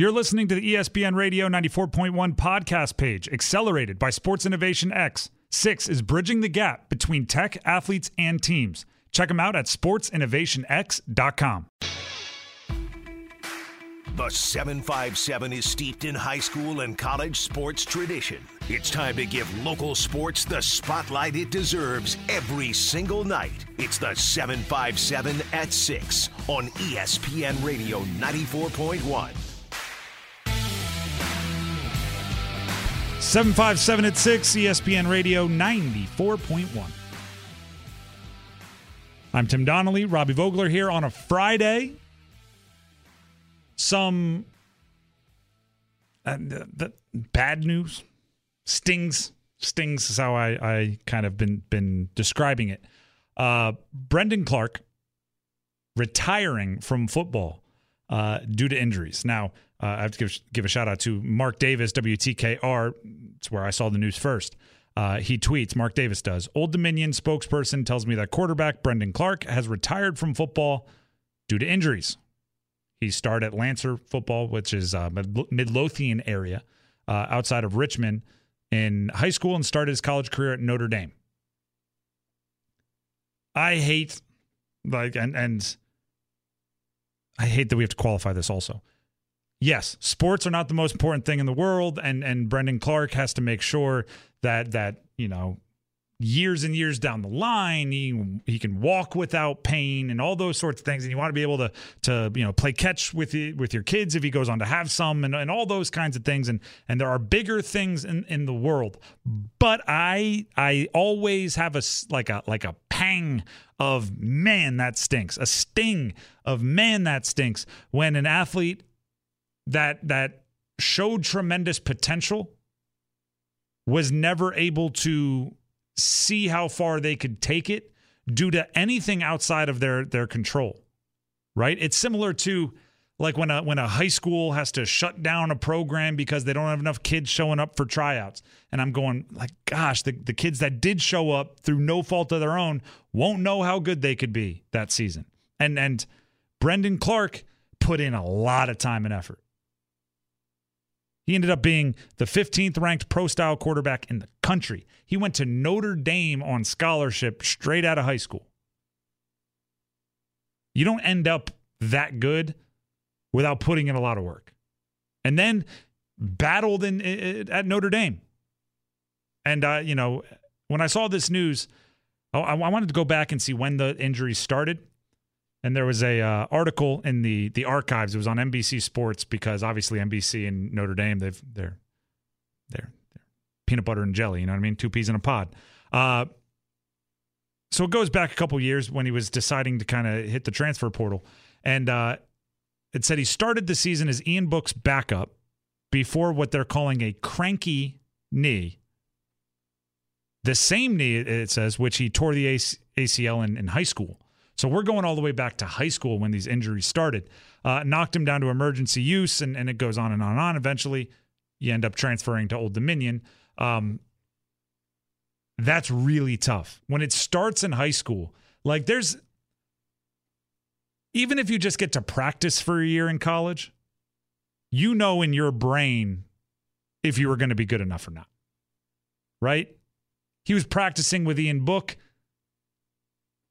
You're listening to the ESPN Radio 94.1 podcast page, accelerated by Sports Innovation X. Six is bridging the gap between tech, athletes, and teams. Check them out at sportsinnovationx.com. The 757 is steeped in high school and college sports tradition. It's time to give local sports the spotlight it deserves every single night. It's the 757 at 6 on ESPN Radio 94.1. 757 at 6, ESPN Radio 94.1. I'm Tim Donnelly, Robbie Vogler here on a Friday. Some uh, bad news stings. Stings is how I, I kind of been been describing it. Uh, Brendan Clark retiring from football uh, due to injuries. Now, uh, I have to give, give a shout out to Mark Davis, WTKR. It's where I saw the news first. Uh, he tweets, Mark Davis does. Old Dominion spokesperson tells me that quarterback Brendan Clark has retired from football due to injuries. He starred at Lancer football, which is uh, Mid- Midlothian area uh, outside of Richmond in high school and started his college career at Notre Dame. I hate like and and I hate that we have to qualify this also. Yes, sports are not the most important thing in the world and and Brendan Clark has to make sure that that, you know, years and years down the line he he can walk without pain and all those sorts of things. And you want to be able to to you know play catch with with your kids if he goes on to have some and, and all those kinds of things. And and there are bigger things in in the world. But i i always have a like a like a pang of man that stinks. A sting of man that stinks. When an athlete that that showed tremendous potential was never able to see how far they could take it due to anything outside of their their control. Right? It's similar to like when a when a high school has to shut down a program because they don't have enough kids showing up for tryouts. And I'm going like gosh, the, the kids that did show up through no fault of their own won't know how good they could be that season. And and Brendan Clark put in a lot of time and effort. He ended up being the 15th ranked pro style quarterback in the country. He went to Notre Dame on scholarship straight out of high school. You don't end up that good without putting in a lot of work. And then battled in, in at Notre Dame. And uh, you know, when I saw this news, I, I wanted to go back and see when the injury started. And there was a uh, article in the the archives. It was on NBC Sports because obviously NBC and Notre Dame they've they're they're, peanut butter and jelly. You know what I mean? Two peas in a pod. Uh, so it goes back a couple years when he was deciding to kind of hit the transfer portal, and uh, it said he started the season as Ian Book's backup before what they're calling a cranky knee. The same knee, it says, which he tore the AC- ACL in, in high school. So we're going all the way back to high school when these injuries started. Uh, knocked him down to emergency use, and, and it goes on and on and on. Eventually, you end up transferring to Old Dominion. Um, that's really tough. When it starts in high school, like there's, even if you just get to practice for a year in college, you know in your brain if you were going to be good enough or not. Right? He was practicing with Ian Book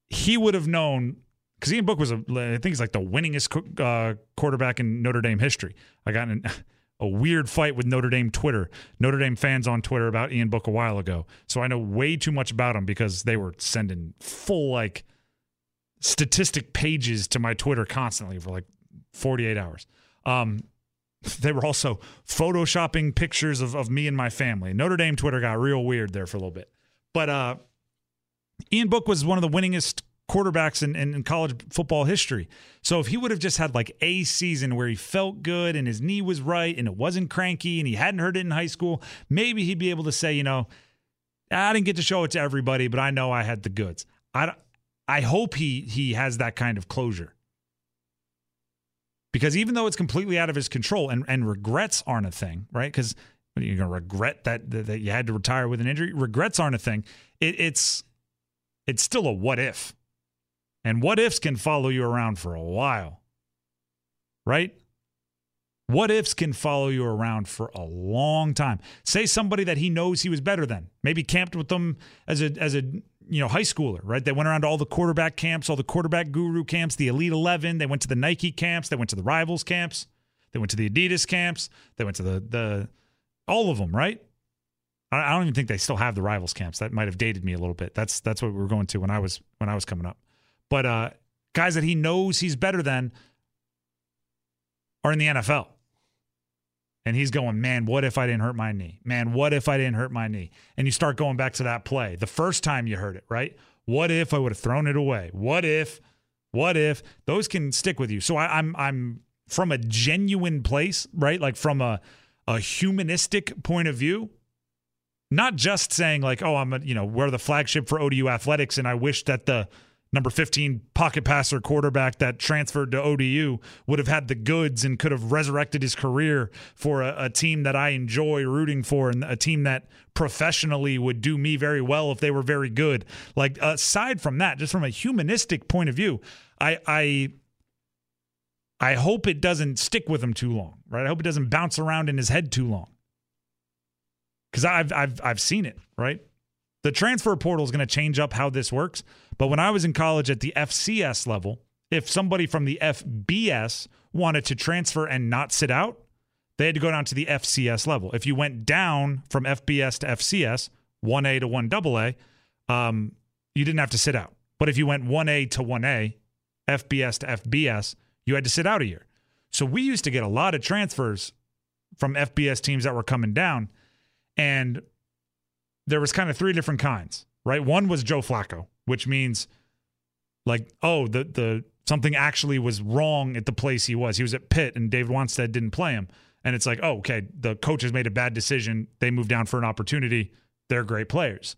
he would have known because Ian Book was a, I think he's like the winningest uh, quarterback in Notre Dame history. I got in a weird fight with Notre Dame Twitter, Notre Dame fans on Twitter about Ian Book a while ago. So I know way too much about him because they were sending full like statistic pages to my Twitter constantly for like 48 hours. Um, they were also photoshopping pictures of, of me and my family. Notre Dame Twitter got real weird there for a little bit. But uh, Ian Book was one of the winningest quarterbacks in, in, in, college football history. So if he would have just had like a season where he felt good and his knee was right and it wasn't cranky and he hadn't heard it in high school, maybe he'd be able to say, you know, ah, I didn't get to show it to everybody, but I know I had the goods. I, I hope he he has that kind of closure. Because even though it's completely out of his control and, and regrets aren't a thing, right? Because you're going to regret that, that, that you had to retire with an injury. Regrets aren't a thing. It, it's it's still a what if. And what ifs can follow you around for a while. Right? What ifs can follow you around for a long time. Say somebody that he knows he was better than, maybe camped with them as a as a you know high schooler, right? They went around to all the quarterback camps, all the quarterback guru camps, the Elite Eleven. They went to the Nike camps. They went to the Rivals camps. They went to the Adidas camps. They went to the the all of them, right? I don't even think they still have the Rivals camps. That might have dated me a little bit. That's that's what we were going to when I was when I was coming up. But uh, guys that he knows he's better than are in the NFL. And he's going, man, what if I didn't hurt my knee? Man, what if I didn't hurt my knee? And you start going back to that play, the first time you heard it, right? What if I would have thrown it away? What if? What if? Those can stick with you. So I, I'm I'm from a genuine place, right? Like from a a humanistic point of view, not just saying like, oh, I'm a, you know, we're the flagship for ODU athletics, and I wish that the number 15 pocket passer quarterback that transferred to ODU would have had the goods and could have resurrected his career for a, a, team that I enjoy rooting for and a team that professionally would do me very well if they were very good. Like aside from that, just from a humanistic point of view, I I I hope it doesn't stick with him too long, right? I hope it doesn't bounce around in his head too long. Cuz I've I've I've seen it, right? The transfer portal is going to change up how this works. But when I was in college at the FCS level, if somebody from the FBS wanted to transfer and not sit out, they had to go down to the FCS level. If you went down from FBS to FCS, 1A to 1AA, um, you didn't have to sit out. But if you went 1A to 1A, FBS to FBS, you had to sit out a year. So we used to get a lot of transfers from FBS teams that were coming down. And there was kind of three different kinds, right? One was Joe Flacco, which means like, oh, the the something actually was wrong at the place he was. He was at Pitt and David Wannstedt didn't play him. And it's like, oh, okay, the coaches made a bad decision. They moved down for an opportunity. They're great players.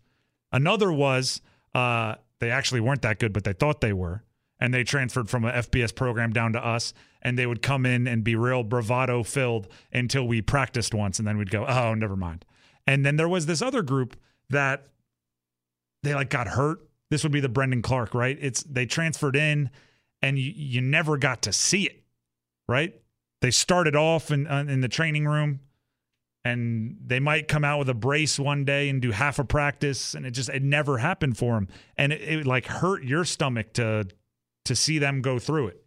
Another was uh, they actually weren't that good, but they thought they were. And they transferred from an FBS program down to us, and they would come in and be real bravado filled until we practiced once, and then we'd go, oh, never mind. And then there was this other group that they like got hurt. This would be the Brendan Clark, right? It's they transferred in and you, you never got to see it, right? They started off in uh, in the training room and they might come out with a brace one day and do half a practice and it just it never happened for them and it, it like hurt your stomach to to see them go through it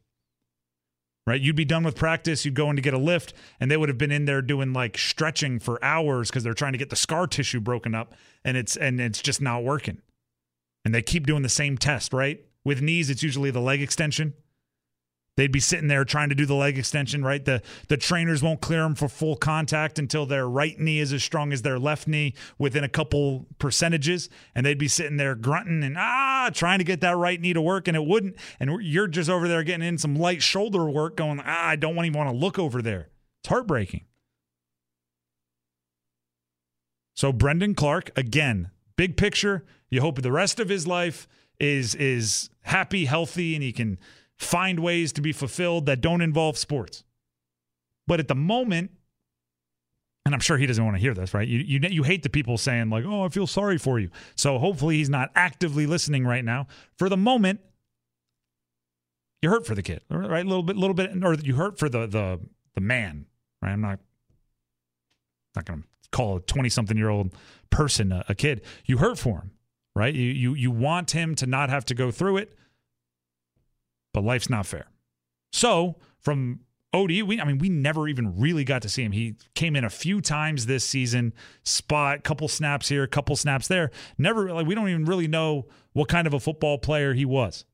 right? You'd be done with practice, you'd go in to get a lift, and they would have been in there doing like stretching for hours because they're trying to get the scar tissue broken up, and it's and it's just not working. And they keep doing the same test, right? With knees, it's usually the leg extension. They'd be sitting there trying to do the leg extension, right? The the trainers won't clear them for full contact until their right knee is as strong as their left knee within a couple percentages, and they'd be sitting there grunting and ah, trying to get that right knee to work, and it wouldn't. And you're just over there getting in some light shoulder work, going ah, I don't even want to look over there. It's heartbreaking. So Brendan Clark again, big picture. You hope the rest of his life is is happy, healthy, and he can find ways to be fulfilled that don't involve sports. But at the moment, and I'm sure he doesn't want to hear this, right? You, you you hate the people saying like, "Oh, I feel sorry for you." So hopefully he's not actively listening right now. For the moment, you hurt for the kid, right? A little bit, little bit, or you hurt for the the the man, right? I'm not not to call a 20 something year old person a, a kid. You hurt for him, right? You you you want him to not have to go through it but life's not fair. So from ODU, we I mean we never even really got to see him. He came in a few times this season, spot, couple snaps here, couple snaps there. Never like we don't even really know what kind of a football player he was.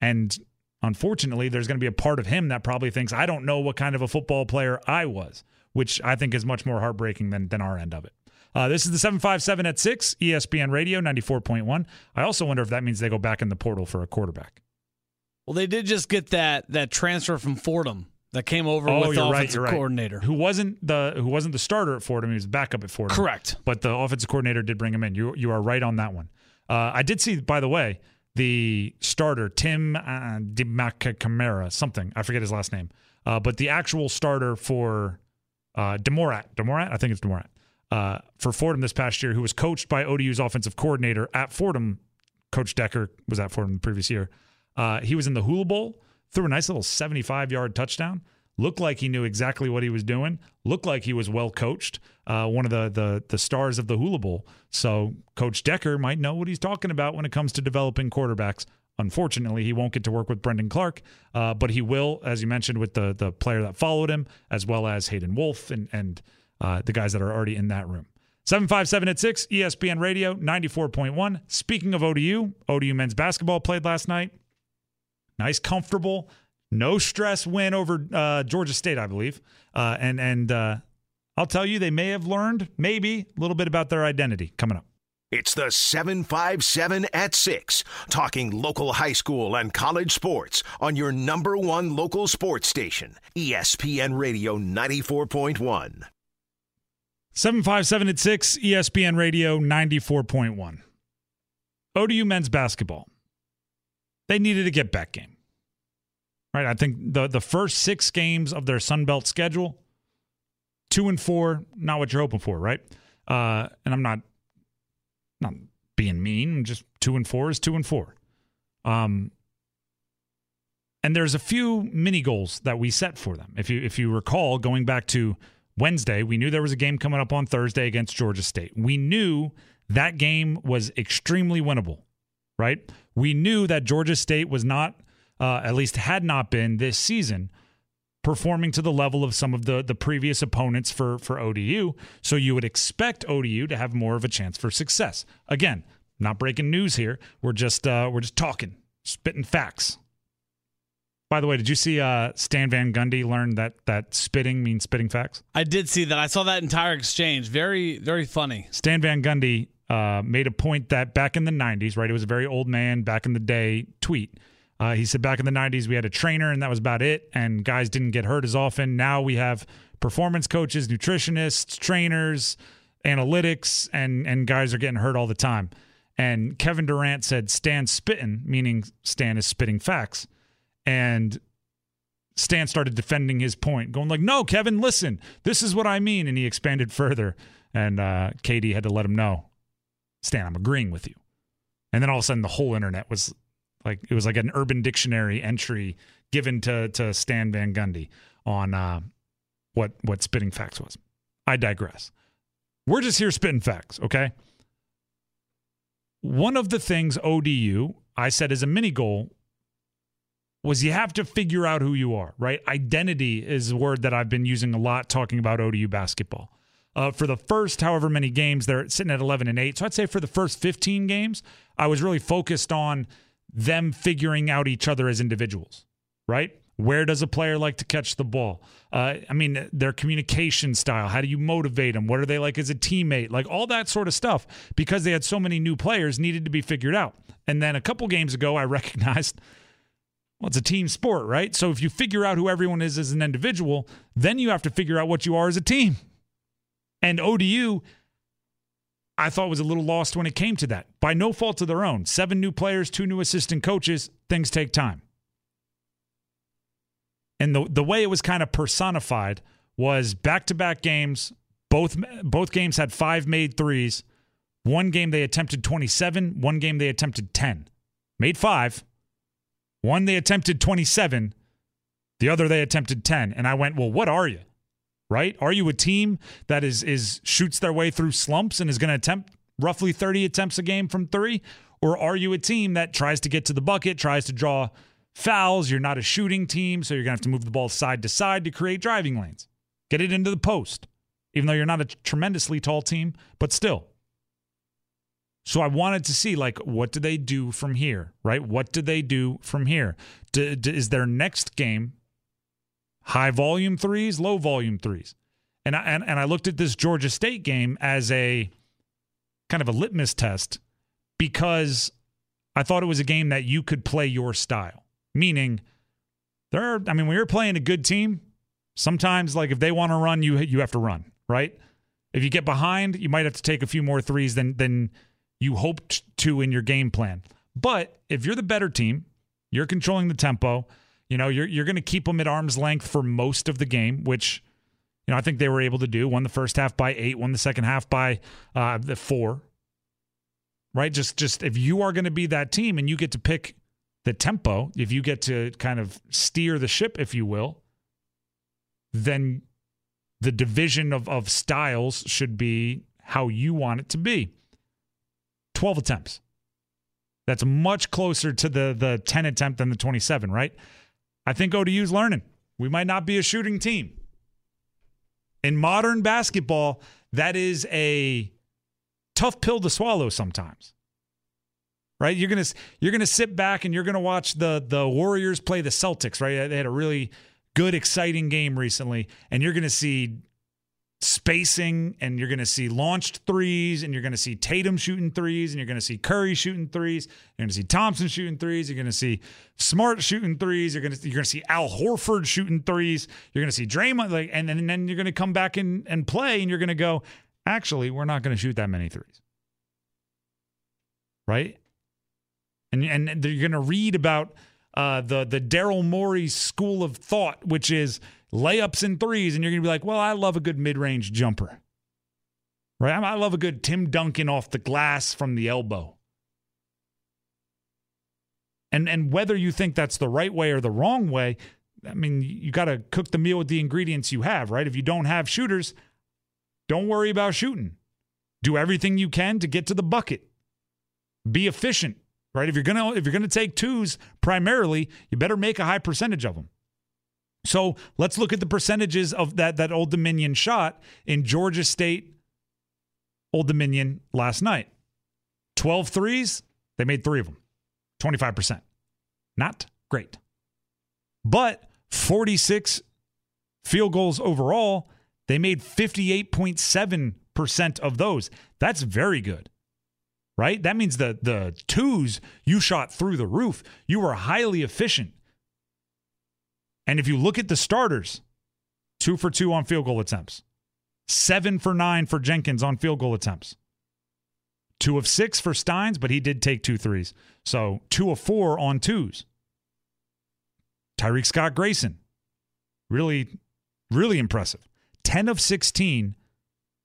And unfortunately, there's going to be a part of him that probably thinks I don't know what kind of a football player I was, which I think is much more heartbreaking than than our end of it. Uh, this is the 757 at 6, ESPN Radio 94.1. I also wonder if that means they go back in the portal for a quarterback. Well, they did just get that that transfer from Fordham that came over oh, with the offensive right, coordinator, right. who wasn't the who wasn't the starter at Fordham. He was backup at Fordham. Correct. But the offensive coordinator did bring him in. You you are right on that one. Uh, I did see, by the way, the starter Tim uh, Camara, something I forget his last name, uh, but the actual starter for uh, Demorat, Demorat, I think it's Demorat, uh, for Fordham this past year, who was coached by ODU's offensive coordinator at Fordham. Coach Decker was at Fordham the previous year. Uh, he was in the Hula Bowl, threw a nice little 75 yard touchdown. looked like he knew exactly what he was doing, looked like he was well coached, uh, one of the, the the stars of the Hula Bowl. So Coach Decker might know what he's talking about when it comes to developing quarterbacks. Unfortunately, he won't get to work with Brendan Clark, uh, but he will, as you mentioned, with the the player that followed him, as well as Hayden Wolff and and uh, the guys that are already in that room. 757 at 6, ESPN Radio 94.1. Speaking of ODU, ODU men's basketball played last night. Nice, comfortable, no stress win over uh, Georgia State, I believe. Uh, and and uh, I'll tell you, they may have learned maybe a little bit about their identity coming up. It's the 757 at 6, talking local high school and college sports on your number one local sports station, ESPN Radio 94.1. 757 at 6, ESPN Radio 94.1. ODU men's basketball. They needed a get back game. Right? I think the, the first six games of their Sun Belt schedule, two and four, not what you're hoping for, right? Uh, and I'm not not being mean, just two and four is two and four. Um, and there's a few mini goals that we set for them. If you if you recall, going back to Wednesday, we knew there was a game coming up on Thursday against Georgia State. We knew that game was extremely winnable, right? We knew that Georgia State was not, uh, at least had not been this season, performing to the level of some of the the previous opponents for for ODU. So you would expect ODU to have more of a chance for success. Again, not breaking news here. We're just uh, we're just talking, spitting facts. By the way, did you see uh, Stan Van Gundy learn that that spitting means spitting facts? I did see that. I saw that entire exchange. Very, very funny. Stan Van Gundy uh, made a point that back in the 90s, right? It was a very old man back in the day tweet. Uh, he said back in the 90s, we had a trainer and that was about it. And guys didn't get hurt as often. Now we have performance coaches, nutritionists, trainers, analytics, and, and guys are getting hurt all the time. And Kevin Durant said, Stan spitting, meaning Stan is spitting facts. And Stan started defending his point, going like, "No, Kevin, listen, this is what I mean." And he expanded further, and uh, KD had to let him know, "Stan, I'm agreeing with you." And then all of a sudden, the whole internet was like, it was like an Urban Dictionary entry given to to Stan Van Gundy on uh, what what spitting facts was. I digress. We're just here spitting facts, okay? One of the things ODU I said as a mini goal was you have to figure out who you are, right? Identity is a word that I've been using a lot talking about ODU basketball. Uh, for the first however many games, they're sitting at 11 and 8. So I'd say for the first 15 games, I was really focused on them figuring out each other as individuals, right? Where does a player like to catch the ball? Uh, I mean, their communication style. How do you motivate them? What are they like as a teammate? Like all that sort of stuff, because they had so many new players, needed to be figured out. And then a couple games ago, I recognized well, it's a team sport, right? So if you figure out who everyone is as an individual, then you have to figure out what you are as a team. And ODU, I thought was a little lost when it came to that. By no fault of their own. Seven new players, two new assistant coaches, things take time. And the the way it was kind of personified was back-to-back games, both both games had five made threes. One game they attempted 27, one game they attempted 10. Made 5, one, they attempted 27. The other, they attempted 10. And I went, well, what are you? Right? Are you a team that is is shoots their way through slumps and is going to attempt roughly 30 attempts a game from three? Or are you a team that tries to get to the bucket, tries to draw fouls? You're not a shooting team, so you're going to have to move the ball side to side to create driving lanes. Get it into the post, even though you're not a tremendously tall team, but still. So I wanted to see like what do they do from here, right? What do they do from here? Do, do, is their next game high volume threes, low volume threes? And I, and and I looked at this Georgia State game as a kind of a litmus test because I thought it was a game that you could play your style. Meaning there are I mean when you're playing a good team, sometimes like if they want to run you you have to run, right? If you get behind, you might have to take a few more threes than than you hoped to in your game plan. But if you're the better team, you're controlling the tempo. You know, you're you're going to keep them at arm's length for most of the game, which you know I think they were able to do. Won the first half by eight, won the second half by uh, the four. Right? Just just if you are going to be that team and you get to pick the tempo, if you get to kind of steer the ship, if you will, then the division of, of styles should be how you want it to be. 12 attempts. That's much closer to the the 10 attempt than the 27, right? I think ODU's learning. We might not be a shooting team. In modern basketball, that is a tough pill to swallow sometimes. Right? You're going to you're going to sit back and you're going to watch the the Warriors play the Celtics, right? They had a really good exciting game recently and you're going to see spacing and you're going to see launched threes and you're going to see Tatum shooting threes and you're going to see Curry shooting threes. You're going to see Thompson shooting threes. You're going to see Smart shooting threes. You're going to you're going to see Al Horford shooting threes. You're going to see Draymond like and then, and then you're going to come back and, and play and you're going to go, actually, we're not going to shoot that many threes. Right? And and you're going to read about uh, the the Daryl Morey school of thought, which is layups and threes, and you're going to be like, well, I love a good mid range jumper. Right? I love a good Tim Duncan off the glass from the elbow. And, and whether you think that's the right way or the wrong way, I mean, you got to cook the meal with the ingredients you have, right? If you don't have shooters, don't worry about shooting. Do everything you can to get to the bucket. Be efficient, right? If you're gonna if you're gonna take twos primarily, you better make a high percentage of them. So let's look at the percentages of that that Old Dominion shot in Georgia State Old Dominion last night. 12 threes, they made three of them. 25%. Not great. But 46 field goals overall, they made 58.7% of those. That's very good. Right? That means the the twos you shot through the roof. You were highly efficient. And if you look at the starters, two for two on field goal attempts, seven for nine for Jenkins on field goal attempts, two of six for Steins, but he did take two threes. So two of four on twos. Tyreek Scott Grayson, really, really impressive. 10 of 16,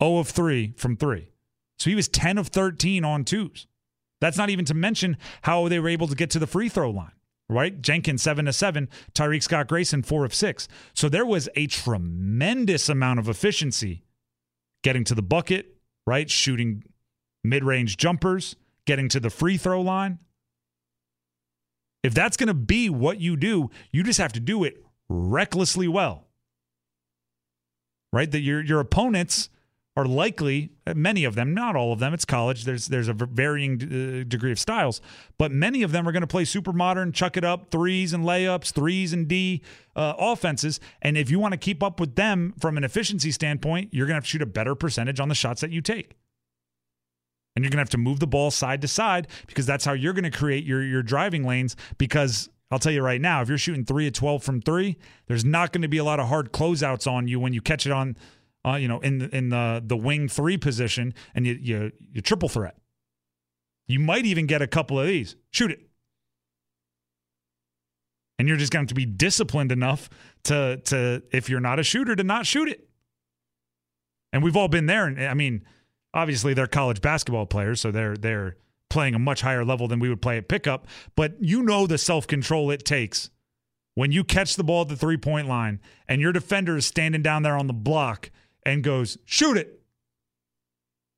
0 of 3 from three. So he was 10 of 13 on twos. That's not even to mention how they were able to get to the free throw line right? Jenkins seven to seven, Tyreek Scott Grayson four of six. So there was a tremendous amount of efficiency getting to the bucket, right? Shooting mid range jumpers, getting to the free throw line. If that's going to be what you do, you just have to do it recklessly well. Right? That your your opponents are likely many of them, not all of them. It's college. There's there's a varying uh, degree of styles, but many of them are going to play super modern, chuck it up, threes and layups, threes and D uh, offenses. And if you want to keep up with them from an efficiency standpoint, you're going to have to shoot a better percentage on the shots that you take. And you're going to have to move the ball side to side because that's how you're going to create your your driving lanes because I'll tell you right now, if you're shooting 3 at 12 from 3, there's not going to be a lot of hard closeouts on you when you catch it on uh, you know, in the, in the the wing three position, and you you you triple threat. You might even get a couple of these. Shoot it, and you're just going to be disciplined enough to to if you're not a shooter to not shoot it. And we've all been there. And I mean, obviously they're college basketball players, so they're they're playing a much higher level than we would play at pickup. But you know the self control it takes when you catch the ball at the three point line and your defender is standing down there on the block and goes, shoot it.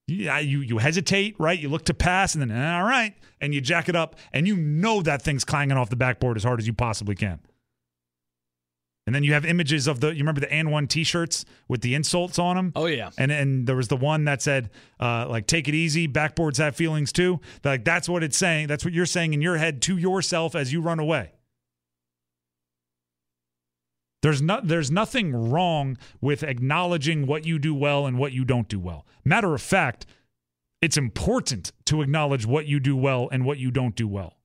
Yeah, you you hesitate, right? You look to pass, and then all right, and you jack it up, and you know that thing's clanging off the backboard as hard as you possibly can. And then you have images of the you remember the AND1 T-shirts with the insults on them. Oh yeah. And and there was the one that said uh, like take it easy. Backboards have feelings too. Like that's what it's saying. That's what you're saying in your head to yourself as you run away. There's not there's nothing wrong with acknowledging what you do well and what you don't do well. Matter of fact, it's important to acknowledge what you do well and what you don't do well.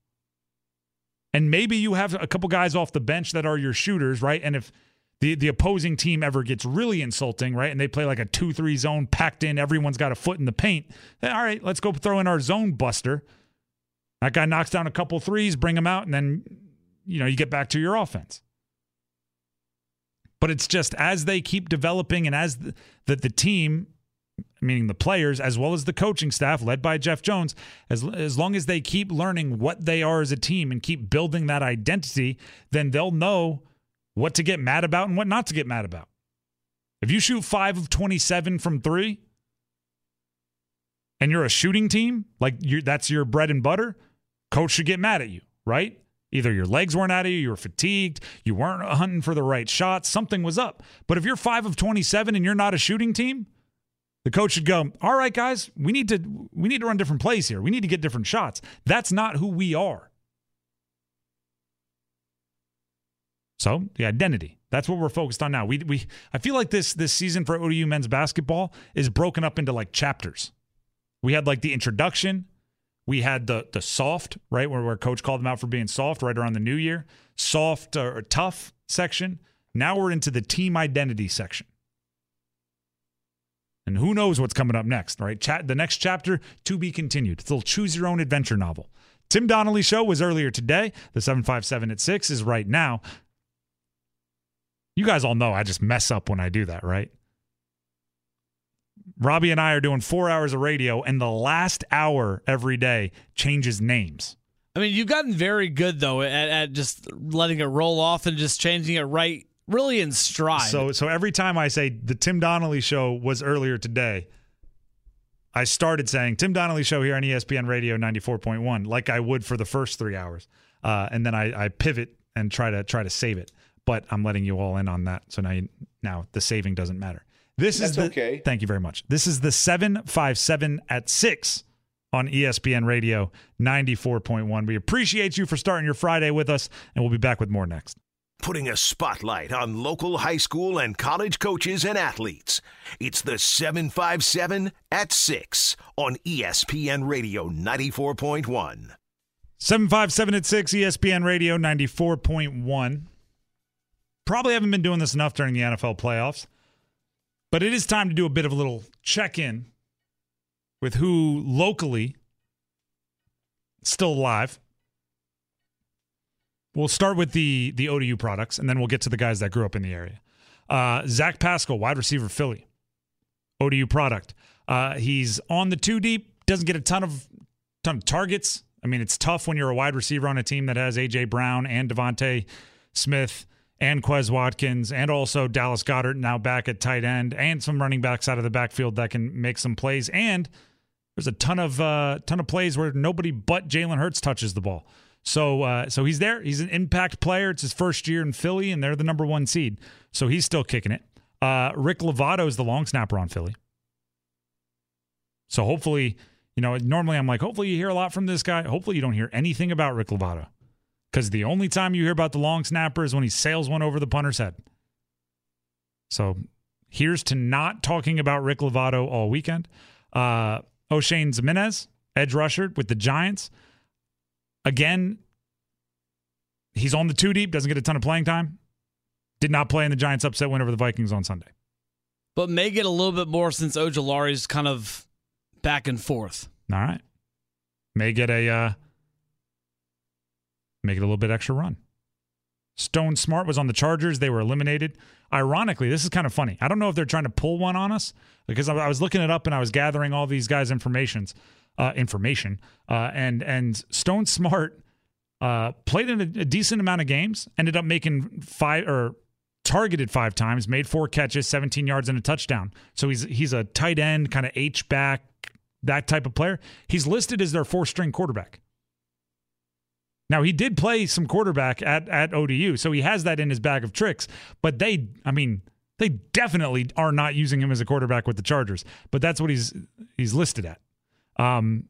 And maybe you have a couple guys off the bench that are your shooters, right? And if the the opposing team ever gets really insulting, right? And they play like a 2-3 zone packed in, everyone's got a foot in the paint. Then, all right, let's go throw in our zone buster. That guy knocks down a couple threes, bring him out and then you know, you get back to your offense. But it's just as they keep developing and as the, the, the team, meaning the players, as well as the coaching staff led by Jeff Jones, as, as long as they keep learning what they are as a team and keep building that identity, then they'll know what to get mad about and what not to get mad about. If you shoot five of 27 from three and you're a shooting team, like that's your bread and butter, coach should get mad at you, right? Either your legs weren't out of you, you were fatigued, you weren't hunting for the right shots, something was up. But if you're five of 27 and you're not a shooting team, the coach should go, all right, guys, we need to we need to run different plays here. We need to get different shots. That's not who we are. So the identity. That's what we're focused on now. We we I feel like this this season for ODU men's basketball is broken up into like chapters. We had like the introduction, we had the the soft, right, where, where coach called them out for being soft right around the new year, soft uh, or tough section. Now we're into the team identity section. And who knows what's coming up next, right? Chat the next chapter to be continued. It's a little choose your own adventure novel. Tim Donnelly show was earlier today. The 757 at 6 is right now. You guys all know I just mess up when I do that, right? Robbie and I are doing four hours of radio, and the last hour every day changes names. I mean, you've gotten very good though at, at just letting it roll off and just changing it right, really in stride. So, so every time I say the Tim Donnelly show was earlier today, I started saying Tim Donnelly show here on ESPN Radio ninety four point one, like I would for the first three hours, uh, and then I, I pivot and try to try to save it. But I'm letting you all in on that, so now you, now the saving doesn't matter. This That's is the, okay. Thank you very much. This is the 757 at 6 on ESPN Radio 94.1. We appreciate you for starting your Friday with us, and we'll be back with more next. Putting a spotlight on local high school and college coaches and athletes. It's the 757 at 6 on ESPN Radio 94.1. 757 at 6, ESPN Radio 94.1. Probably haven't been doing this enough during the NFL playoffs, but it is time to do a bit of a little check in with who locally still alive. We'll start with the the ODU products, and then we'll get to the guys that grew up in the area. Uh, Zach Pascal, wide receiver, Philly, ODU product. Uh, he's on the two deep. Doesn't get a ton of ton of targets. I mean, it's tough when you're a wide receiver on a team that has AJ Brown and DeVonta Smith and Quez Watkins and also Dallas Goedert now back at tight end and some running backs out of the backfield that can make some plays. And there's a ton of uh, ton of plays where nobody but Jalen Hurts touches the ball. So uh, so he's there. He's an impact player. It's his first year in Philly, and they're the number one seed. So he's still kicking it. Uh, Rick Lovato is the long snapper on Philly. So hopefully, you know, normally I'm like, hopefully you hear a lot from this guy. Hopefully you don't hear anything about Rick Lovato. Because the only time you hear about the long snapper is when he sails one over the punter's head. So here's to not talking about Rick Lovato all weekend. Uh, Oshane Ximines, edge rusher with the Giants. Again, he's on the two deep, doesn't get a ton of playing time. Did not play in the Giants' upset win over the Vikings on Sunday. but may get a little bit more since Ojulari's kind of back and forth. All right. May get a uh make it a little bit extra run. Stone Smartt was on the Chargers. They were eliminated. Ironically, this is kind of funny. I don't know if they're trying to pull one on us because I was looking it up and I was gathering all these guys' informations, uh, information, uh, and and Stone Smartt uh, played in a, a decent amount of games. Ended up making five or targeted five times, made four catches, 17 yards and a touchdown. So he's he's a tight end, kind of H back, that type of player. He's listed as their four string quarterback. Now he did play some quarterback at at ODU, so he has that in his bag of tricks. But they, I mean, they definitely are not using him as a quarterback with the Chargers. But that's what he's he's listed at, um,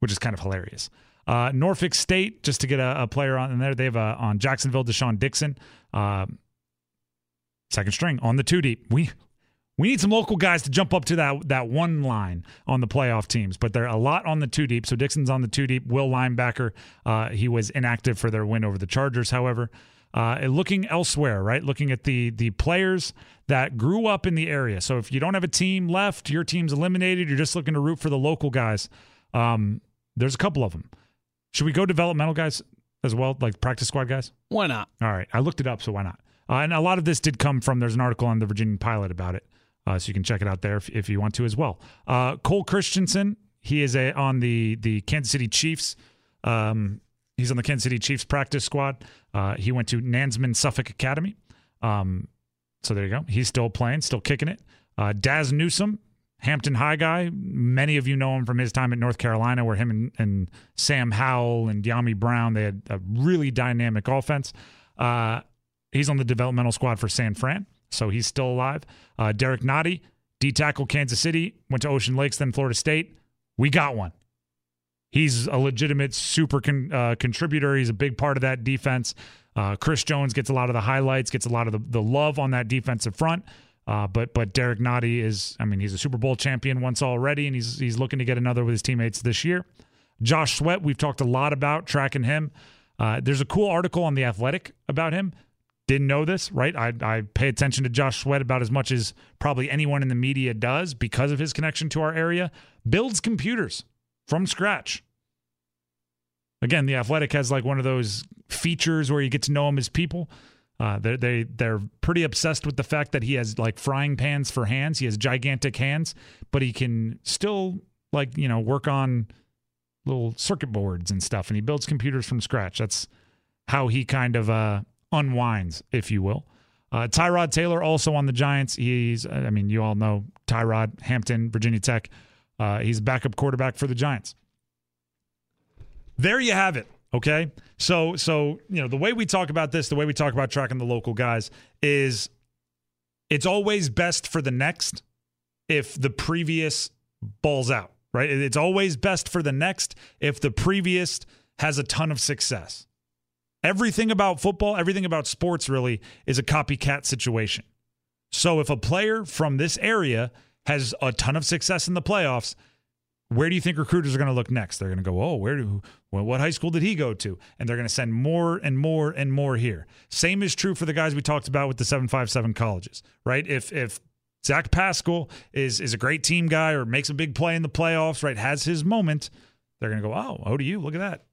which is kind of hilarious. Uh, Norfolk State, just to get a, a player on there, they have a, on Jacksonville, De'Shaan Dixon, uh, second string on the two deep. We we need some local guys to jump up to that that one line on the playoff teams, but they're a lot on the two deep. So Dixon's on the two deep. Will linebacker, uh, he was inactive for their win over the Chargers. However, uh, looking elsewhere, right? Looking at the the players that grew up in the area. So if you don't have a team left, your team's eliminated. You're just looking to root for the local guys. Um, there's a couple of them. Should we go developmental guys as well, like practice squad guys? Why not? All right, I looked it up, so why not? Uh, and a lot of this did come from. There's an article on the Virginia Pilot about it, uh, so you can check it out there if, if you want to as well. Uh, Cole Christiansen, he is a on the the Kansas City Chiefs. Um, he's on the Kansas City Chiefs practice squad. Uh, he went to Nansemond Suffolk Academy. Um, So there you go. He's still playing, still kicking it. Uh, Dazz Newsome, Hampton High guy. Many of you know him from his time at North Carolina, where him and, and Sam Howell and Dyami Brown they had a really dynamic offense. Uh, he's on the developmental squad for San Fran, so he's still alive. Uh, Derrick Nnadi, D tackle Kansas City, went to Ocean Lakes, then Florida State. We got one. He's a legitimate super con, uh, contributor. He's a big part of that defense. Uh, Chris Jones gets a lot of the highlights, gets a lot of the, the love on that defensive front. Uh, but but Derrick Nnadi is, I mean, he's a Super Bowl champion once already, and he's he's looking to get another with his teammates this year. Josh Sweat, we've talked a lot about tracking him. Uh, there's a cool article on the Athletic about him. Didn't know this, right? I, I pay attention to Josh Sweat about as much as probably anyone in the media does because of his connection to our area. Builds computers from scratch. Again, the Athletic has like one of those features where you get to know them as people. Uh, they they they're pretty obsessed with the fact that he has like frying pans for hands. He has gigantic hands, but he can still like you know work on little circuit boards and stuff, and he builds computers from scratch. That's how he kind of uh, unwinds, if you will. Uh, Tyrod Taylor also on the Giants. He's I mean you all know Tyrod Hampton, Virginia Tech. Uh, he's backup quarterback for the Giants. There you have it. Okay. So, so, you know, the way we talk about this, the way we talk about tracking the local guys is it's always best for the next if the previous balls out, right? It's always best for the next if the previous has a ton of success. Everything about football, everything about sports really is a copycat situation. So if a player from this area has a ton of success in the playoffs, where do you think recruiters are going to look next? They're going to go, oh, where do well, what high school did he go to? And they're going to send more and more and more here. Same is true for the guys we talked about with the 757 colleges, right? If if Zach Pascal is is a great team guy or makes a big play in the playoffs, right? Has his moment, they're going to go, oh, ODU, look at that.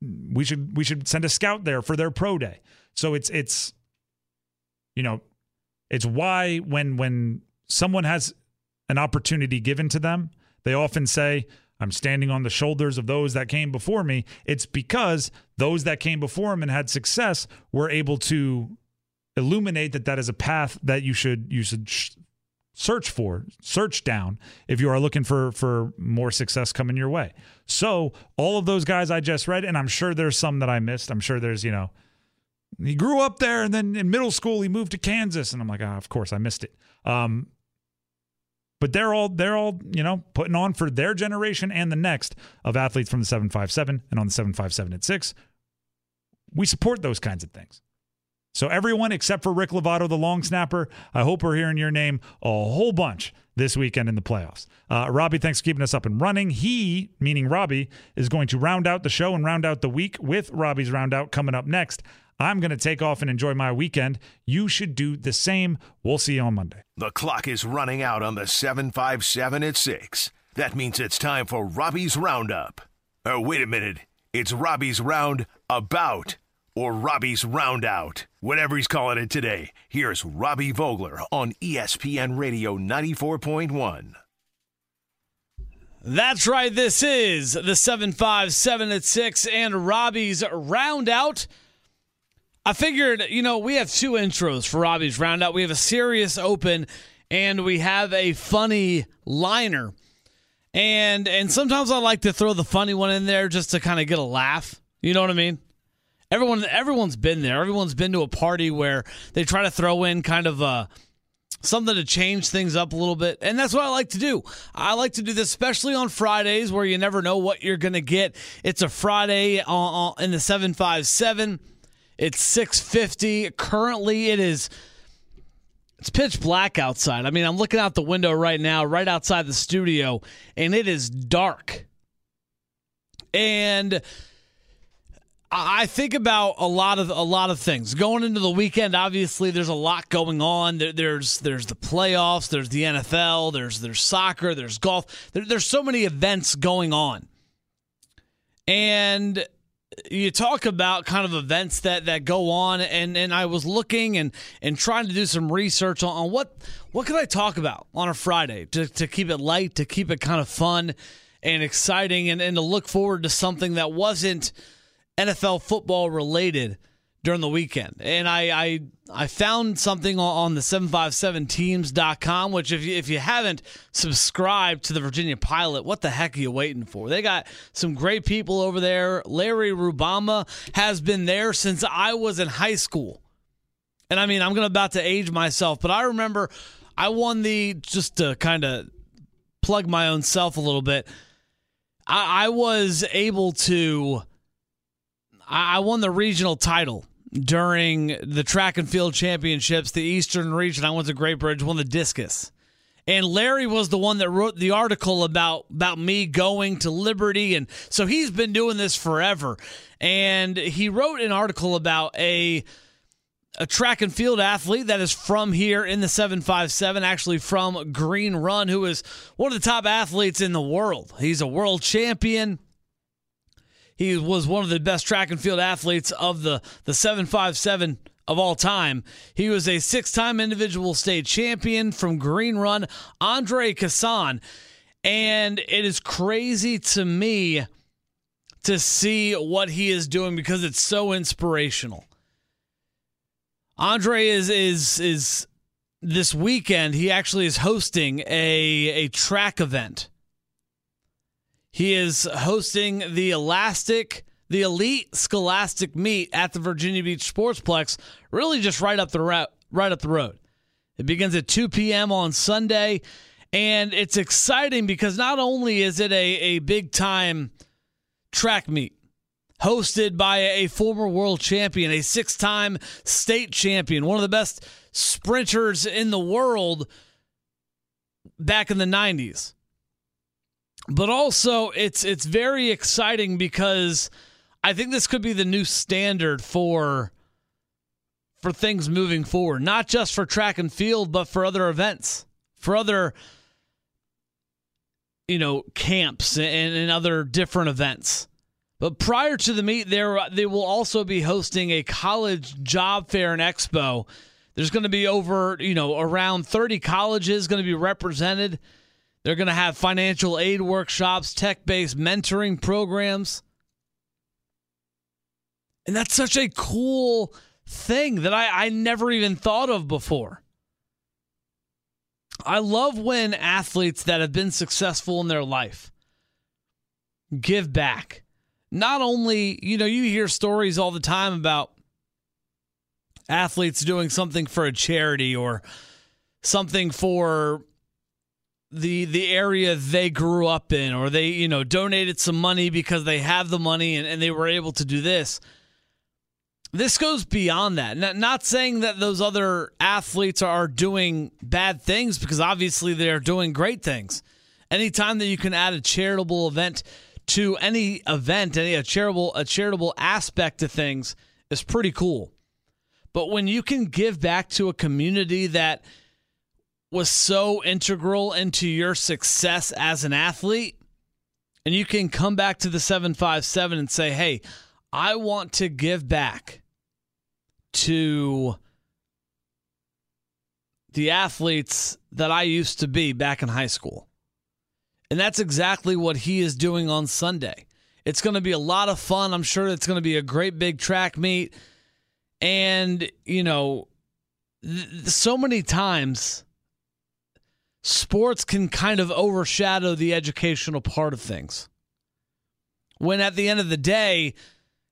We should we should send a scout there for their pro day. So it's it's you know, it's why when when someone has an opportunity given to them they often say, I'm standing on the shoulders of those that came before me. It's because those that came before him and had success were able to illuminate that that is a path that you should you should sh- search for, search down if you are looking for for more success coming your way. So, all of those guys I just read and I'm sure there's some that I missed. I'm sure there's, you know, he grew up there and then in middle school he moved to Kansas and I'm like, ah, of course I missed it. Um, but they're all they're all you know putting on for their generation and the next of athletes from the 757 and on the 757 at 6 we support those kinds of things so everyone except for rick lovato the long snapper i hope we're hearing your name a whole bunch this weekend in the playoffs uh, robbie thanks for keeping us up and running he meaning robbie is going to round out the show and round out the week with robbie's roundout coming up next I'm going to take off and enjoy my weekend. You should do the same. We'll see you on Monday. The clock is running out on the 757 at 6. That means it's time for Robbie's Roundup. Oh, wait a minute. It's Robbie's Round About or Robbie's Roundout. Whatever he's calling it today. Here's Robbie Vogler on ESPN Radio 94.1. That's right. This is the 757 at 6 and Robbie's Roundout. I figured, you know, we have two intros for Robbie's Roundout. We have a serious open and we have a funny liner. And and sometimes I like to throw the funny one in there just to kind of get a laugh. You know what I mean? Everyone everyone's been there. Everyone's been to a party where they try to throw in kind of a something to change things up a little bit. And that's what I like to do. I like to do this, especially on Fridays where you never know what you're going to get. It's a Friday uh, uh, in the 757. It's 650. Currently, it is. It's pitch black outside. I mean, I'm looking out the window right now, right outside the studio, and it is dark. And I think about a lot of a lot of things going into the weekend. Obviously, there's a lot going on. There, there's there's the playoffs. There's the NFL. There's there's soccer. There's golf. There, there's so many events going on, and you talk about kind of events that that go on and and I was looking and and trying to do some research on, on what what could I talk about on a Friday to to keep it light, to keep it kind of fun and exciting and, and to look forward to something that wasn't NFL football related during the weekend. And I I, I found something on the 757teams.com, which if you, if you haven't subscribed to the Virginia Pilot, what the heck are you waiting for? They got some great people over there. Larry Rubama has been there since I was in high school. And I mean, I'm going about to age myself, but I remember I won the just to kind of plug my own self a little bit. I, I was able to I won the regional title during the track and field championships, the Eastern region. I went to Great Bridge, won the discus. And Larry was the one that wrote the article about about me going to Liberty and so he's been doing this forever. And he wrote an article about a a track and field athlete that is from here in the 757, actually from Green Run, who is one of the top athletes in the world. He's a world champion. He was one of the best track and field athletes of the, the 757 of all time. He was a six time individual state champion from Green Run, Andre Cason. And it is crazy to me to see what he is doing because it's so inspirational. Andre is is is this weekend he actually is hosting a a track event he is hosting the Elastic, the Elite Scholastic Meet at the Virginia Beach Sportsplex, really just right up the route, right up the road. It begins at 2 p.m. on Sunday, and it's exciting because not only is it a, a big time track meet hosted by a former world champion, a six time state champion, one of the best sprinters in the world back in the 90s but also it's it's very exciting because I think this could be the new standard for for things moving forward, not just for track and field, but for other events, for other you know camps and, and other different events. But prior to the meet, there they will also be hosting a college job fair and expo. There's going to be over you know around 30 colleges going to be represented they're going to have financial aid workshops, tech based mentoring programs. And that's such a cool thing that I, I never even thought of before. I love when athletes that have been successful in their life give back. Not only, you know, you hear stories all the time about athletes doing something for a charity or something for the the area they grew up in or they you know donated some money because they have the money and, and they were able to do this. This goes beyond that. Not, not saying that those other athletes are doing bad things because obviously they're doing great things. Anytime that you can add a charitable event to any event any a charitable a charitable aspect to things is pretty cool. But when you can give back to a community that was so integral into your success as an athlete, and you can come back to the 757 and say, hey, I want to give back to the athletes that I used to be back in high school. And that's exactly what he is doing on Sunday. It's going to be a lot of fun. I'm sure it's going to be a great big track meet. And, you know, th- so many times sports can kind of overshadow the educational part of things. When at the end of the day,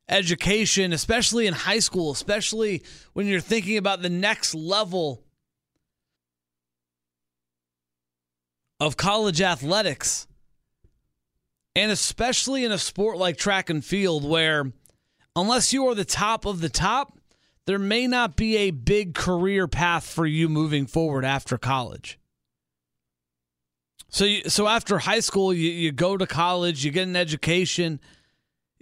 education, especially in high school, especially when you're thinking about the next level of college athletics, and especially in a sport like track and field, where unless you are the top of the top, there may not be a big career path for you moving forward after college. So, you, so after high school, you, you go to college, you get an education,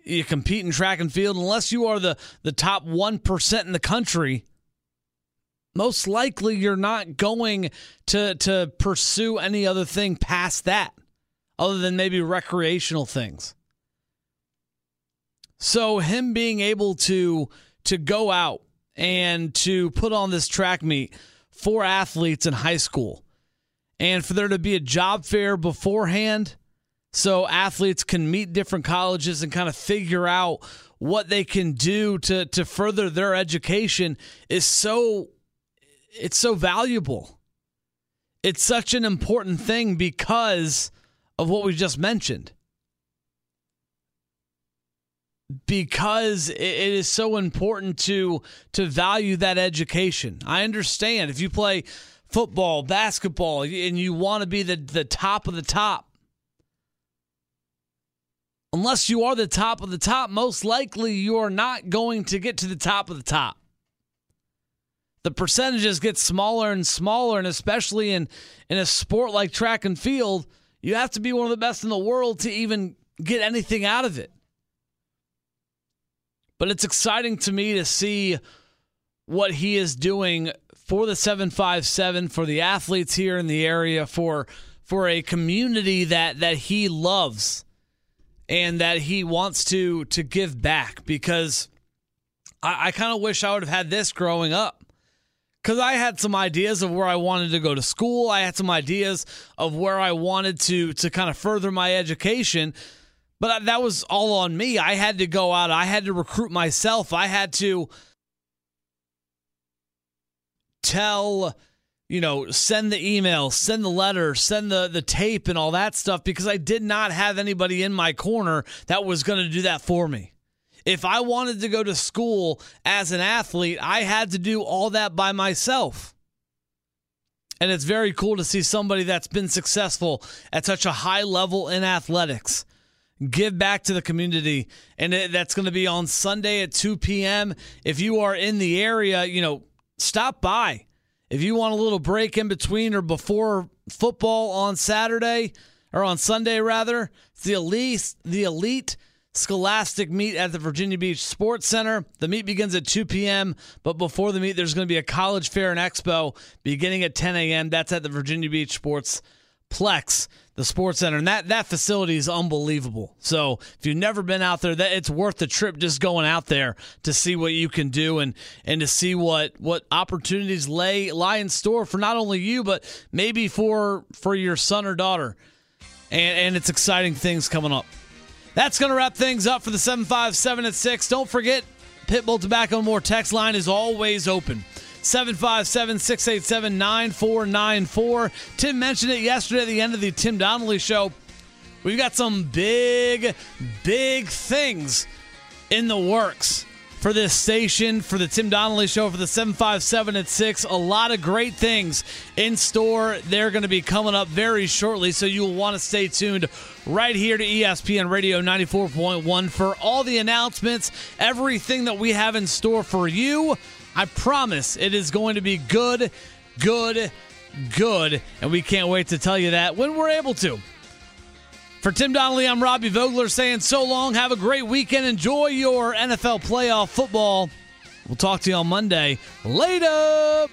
you compete in track and field. Unless you are the, the top 1% in the country, most likely you're not going to, to pursue any other thing past that, other than maybe recreational things. So, him being able to, to go out and to put on this track meet for athletes in high school and for there to be a job fair beforehand so athletes can meet different colleges and kind of figure out what they can do to to further their education is so it's so valuable. It's such an important thing because of what we just mentioned. Because it is so important to to value that education. I understand if you play football, basketball, and you want to be the, the top of the top. Unless you are the top of the top, most likely you are not going to get to the top of the top the percentages get smaller and smaller, and especially in in a sport like track and field, you have to be one of the best in the world to even get anything out of it. But it's exciting to me to see what he is doing for the 757 for the athletes here in the area for for a community that that he loves and that he wants to to give back because I, I kind of wish I would have had this growing up because I had some ideas of where I wanted to go to school. I had some ideas of where I wanted to to kind of further my education, but that was all on me. I had to go out. I had to recruit myself. I had to tell you know, send the email, send the letter, send the the tape and all that stuff because I did not have anybody in my corner that was going to do that for me. If I wanted to go to school as an athlete, I had to do all that by myself. And it's very cool to see somebody that's been successful at such a high level in athletics give back to the community. And that's going to be on Sunday at 2 p.m. If you are in the area, you know, stop by. If you want a little break in between or before football on Saturday or on Sunday, rather, it's the elite, the elite Scholastic meet at the Virginia Beach Sports Center. The meet begins at 2 p.m., but before the meet, there's going to be a college fair and expo beginning at 10 a.m. That's at the Virginia Beach Sports Plex, the Sports Center, and that that facility is unbelievable. So if you've never been out there, that it's worth the trip just going out there to see what you can do and and to see what what opportunities lay lie in store for not only you but maybe for for your son or daughter. And and it's exciting things coming up. That's to wrap things up for the 757 at 6. Don't forget, Pitbull Tobacco More text line is always open. 757 687 9494. Tim mentioned it yesterday at the end of the Tim Donnelly show. We've got some big, big things in the works for this station, for the Tim Donnelly Show, for the 757 at 6. A lot of great things in store. They're going to be coming up very shortly, so you'll want to stay tuned right here to ESPN Radio 94.1 for all the announcements, everything that we have in store for you. I promise it is going to be good, good, good, and we can't wait to tell you that when we're able to. For Tim Donnelly, I'm Robbie Vogler saying so long. Have a great weekend. Enjoy your NFL playoff football. We'll talk to you on Monday. Later.